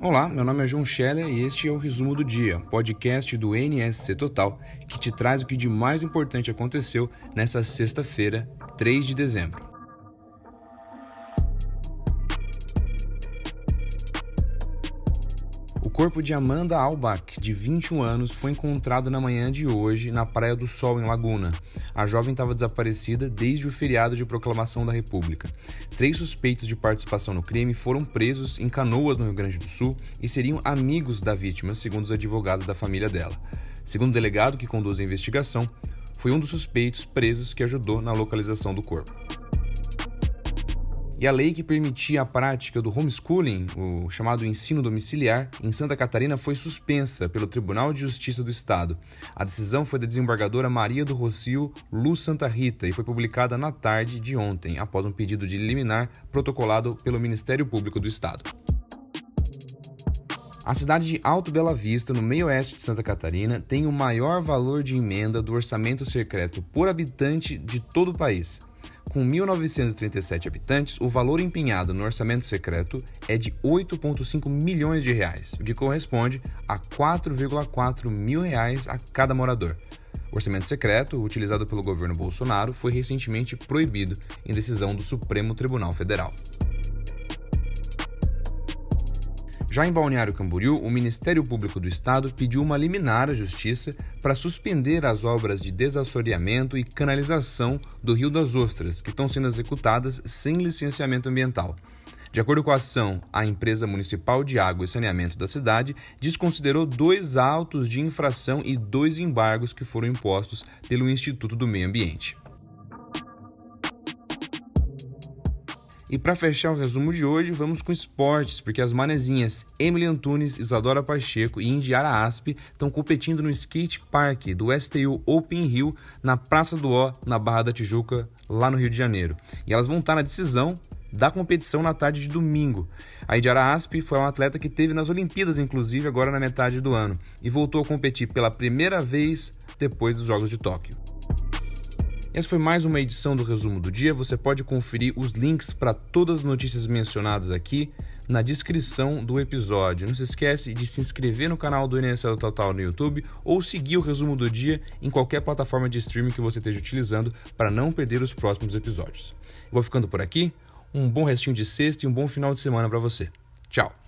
Olá, meu nome é João Scheller e este é o Resumo do Dia, podcast do NSC Total, que te traz o que de mais importante aconteceu nesta sexta-feira, 3 de dezembro. O corpo de Amanda Albach, de 21 anos, foi encontrado na manhã de hoje na Praia do Sol, em Laguna. A jovem estava desaparecida desde o feriado de proclamação da República. Três suspeitos de participação no crime foram presos em Canoas, no Rio Grande do Sul, e seriam amigos da vítima, segundo os advogados da família dela. Segundo o delegado que conduz a investigação, foi um dos suspeitos presos que ajudou na localização do corpo. E a lei que permitia a prática do homeschooling, o chamado ensino domiciliar, em Santa Catarina foi suspensa pelo Tribunal de Justiça do Estado. A decisão foi da desembargadora Maria do Rocio Lu Santa Rita e foi publicada na tarde de ontem, após um pedido de liminar protocolado pelo Ministério Público do Estado. A cidade de Alto Bela Vista, no meio-oeste de Santa Catarina, tem o maior valor de emenda do orçamento secreto por habitante de todo o país. Com 1.937 habitantes, o valor empenhado no orçamento secreto é de 8,5 milhões de reais, o que corresponde a 4,4 mil reais a cada morador. O orçamento secreto, utilizado pelo governo Bolsonaro, foi recentemente proibido em decisão do Supremo Tribunal Federal. Já em Balneário Camboriú, o Ministério Público do Estado pediu uma liminar à Justiça para suspender as obras de desassoreamento e canalização do Rio das Ostras, que estão sendo executadas sem licenciamento ambiental. De acordo com a ação, a empresa municipal de água e saneamento da cidade desconsiderou dois autos de infração e dois embargos que foram impostos pelo Instituto do Meio Ambiente. E para fechar o resumo de hoje, vamos com esportes, porque as manezinhas Emily Antunes, Isadora Pacheco e Indiara Aspe estão competindo no skate park do STU Open Rio, na Praça do Ó, na Barra da Tijuca, lá no Rio de Janeiro. E elas vão estar na decisão da competição na tarde de domingo. A Indiara Aspe foi uma atleta que teve nas Olimpíadas, inclusive, agora na metade do ano, e voltou a competir pela primeira vez depois dos Jogos de Tóquio. Essa foi mais uma edição do Resumo do Dia. Você pode conferir os links para todas as notícias mencionadas aqui na descrição do episódio. Não se esquece de se inscrever no canal do NSL Total no YouTube ou seguir o Resumo do Dia em qualquer plataforma de streaming que você esteja utilizando para não perder os próximos episódios. vou ficando por aqui. Um bom restinho de sexta e um bom final de semana para você. Tchau!